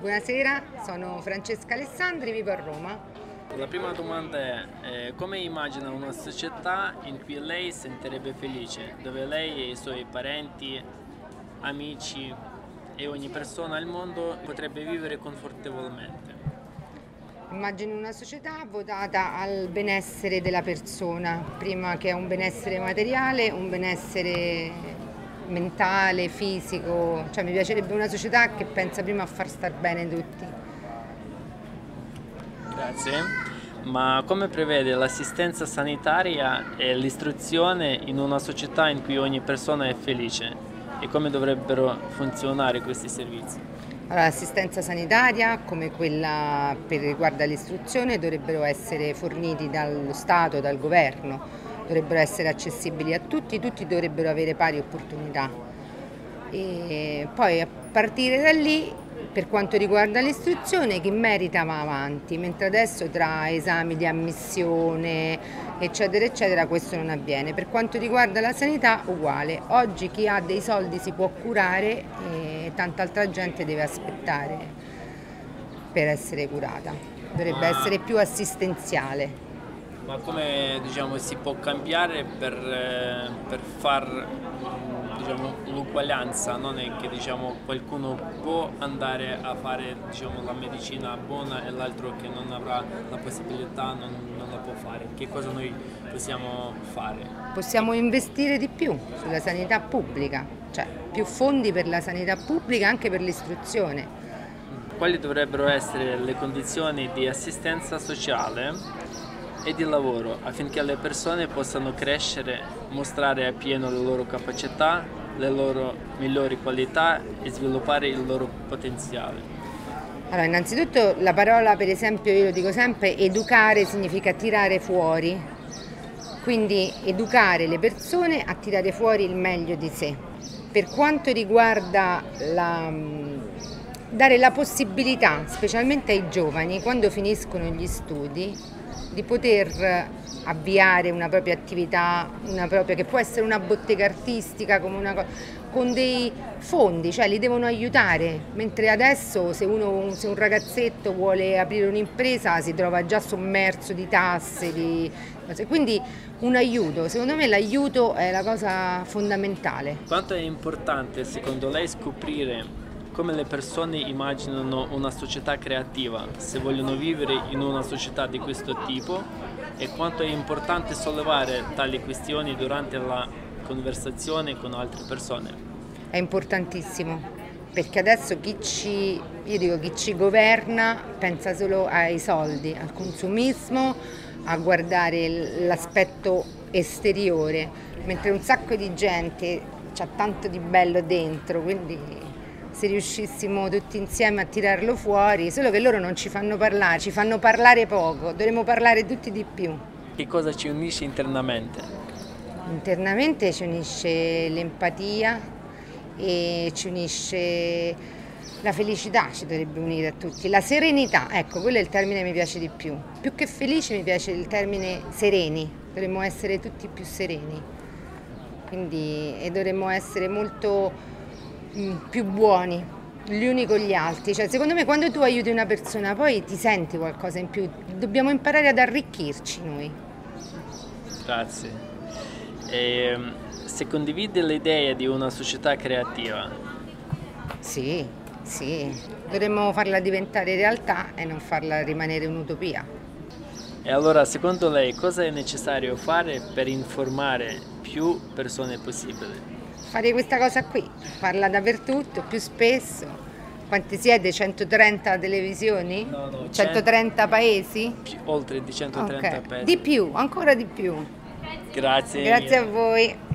Buonasera, sono Francesca Alessandri, vivo a Roma. La prima domanda è eh, come immagina una società in cui lei si sentirebbe felice, dove lei e i suoi parenti, amici e ogni persona al mondo potrebbe vivere confortevolmente? Immagino una società votata al benessere della persona, prima che a un benessere materiale, un benessere mentale, fisico, cioè mi piacerebbe una società che pensa prima a far star bene tutti. Grazie. Ma come prevede l'assistenza sanitaria e l'istruzione in una società in cui ogni persona è felice? E come dovrebbero funzionare questi servizi? Allora, l'assistenza sanitaria, come quella per riguarda l'istruzione, dovrebbero essere forniti dallo Stato, dal governo dovrebbero essere accessibili a tutti, tutti dovrebbero avere pari opportunità. E poi a partire da lì, per quanto riguarda l'istruzione, chi merita va avanti, mentre adesso tra esami di ammissione, eccetera, eccetera, questo non avviene. Per quanto riguarda la sanità, uguale. Oggi chi ha dei soldi si può curare e tanta altra gente deve aspettare per essere curata. Dovrebbe essere più assistenziale. Ma come diciamo, si può cambiare per, eh, per far diciamo, l'uguaglianza? Non è che diciamo, qualcuno può andare a fare diciamo, la medicina buona e l'altro che non avrà la possibilità non, non la può fare. Che cosa noi possiamo fare? Possiamo investire di più sulla sanità pubblica, cioè più fondi per la sanità pubblica anche per l'istruzione. Quali dovrebbero essere le condizioni di assistenza sociale e di lavoro affinché le persone possano crescere, mostrare appieno le loro capacità, le loro migliori qualità e sviluppare il loro potenziale. Allora, innanzitutto la parola, per esempio, io lo dico sempre, educare significa tirare fuori, quindi educare le persone a tirare fuori il meglio di sé. Per quanto riguarda la, dare la possibilità, specialmente ai giovani, quando finiscono gli studi, di poter avviare una propria attività, una propria, che può essere una bottega artistica, una, con dei fondi, cioè li devono aiutare, mentre adesso se, uno, se un ragazzetto vuole aprire un'impresa si trova già sommerso di tasse, di quindi un aiuto, secondo me l'aiuto è la cosa fondamentale. Quanto è importante secondo lei scoprire come le persone immaginano una società creativa, se vogliono vivere in una società di questo tipo e quanto è importante sollevare tali questioni durante la conversazione con altre persone. È importantissimo perché adesso chi ci, dico, chi ci governa pensa solo ai soldi, al consumismo, a guardare l'aspetto esteriore, mentre un sacco di gente ha tanto di bello dentro, quindi se riuscissimo tutti insieme a tirarlo fuori, solo che loro non ci fanno parlare, ci fanno parlare poco, dovremmo parlare tutti di più. Che cosa ci unisce internamente? Internamente ci unisce l'empatia e ci unisce la felicità, ci dovrebbe unire a tutti, la serenità, ecco, quello è il termine che mi piace di più. Più che felici mi piace il termine sereni, dovremmo essere tutti più sereni. Quindi, e dovremmo essere molto Mm, più buoni gli uni con gli altri. Cioè, secondo me quando tu aiuti una persona poi ti senti qualcosa in più, dobbiamo imparare ad arricchirci noi. Grazie. E, ehm, se condivide l'idea di una società creativa? Sì, sì, dovremmo farla diventare realtà e non farla rimanere un'utopia. E allora, secondo lei, cosa è necessario fare per informare più persone possibile? Fare questa cosa qui, farla dappertutto, più spesso. Quanti siete? 130 televisioni? No, no, 130 paesi? Oltre di 130 okay. paesi. Di più, ancora di più. Grazie. Grazie a voi.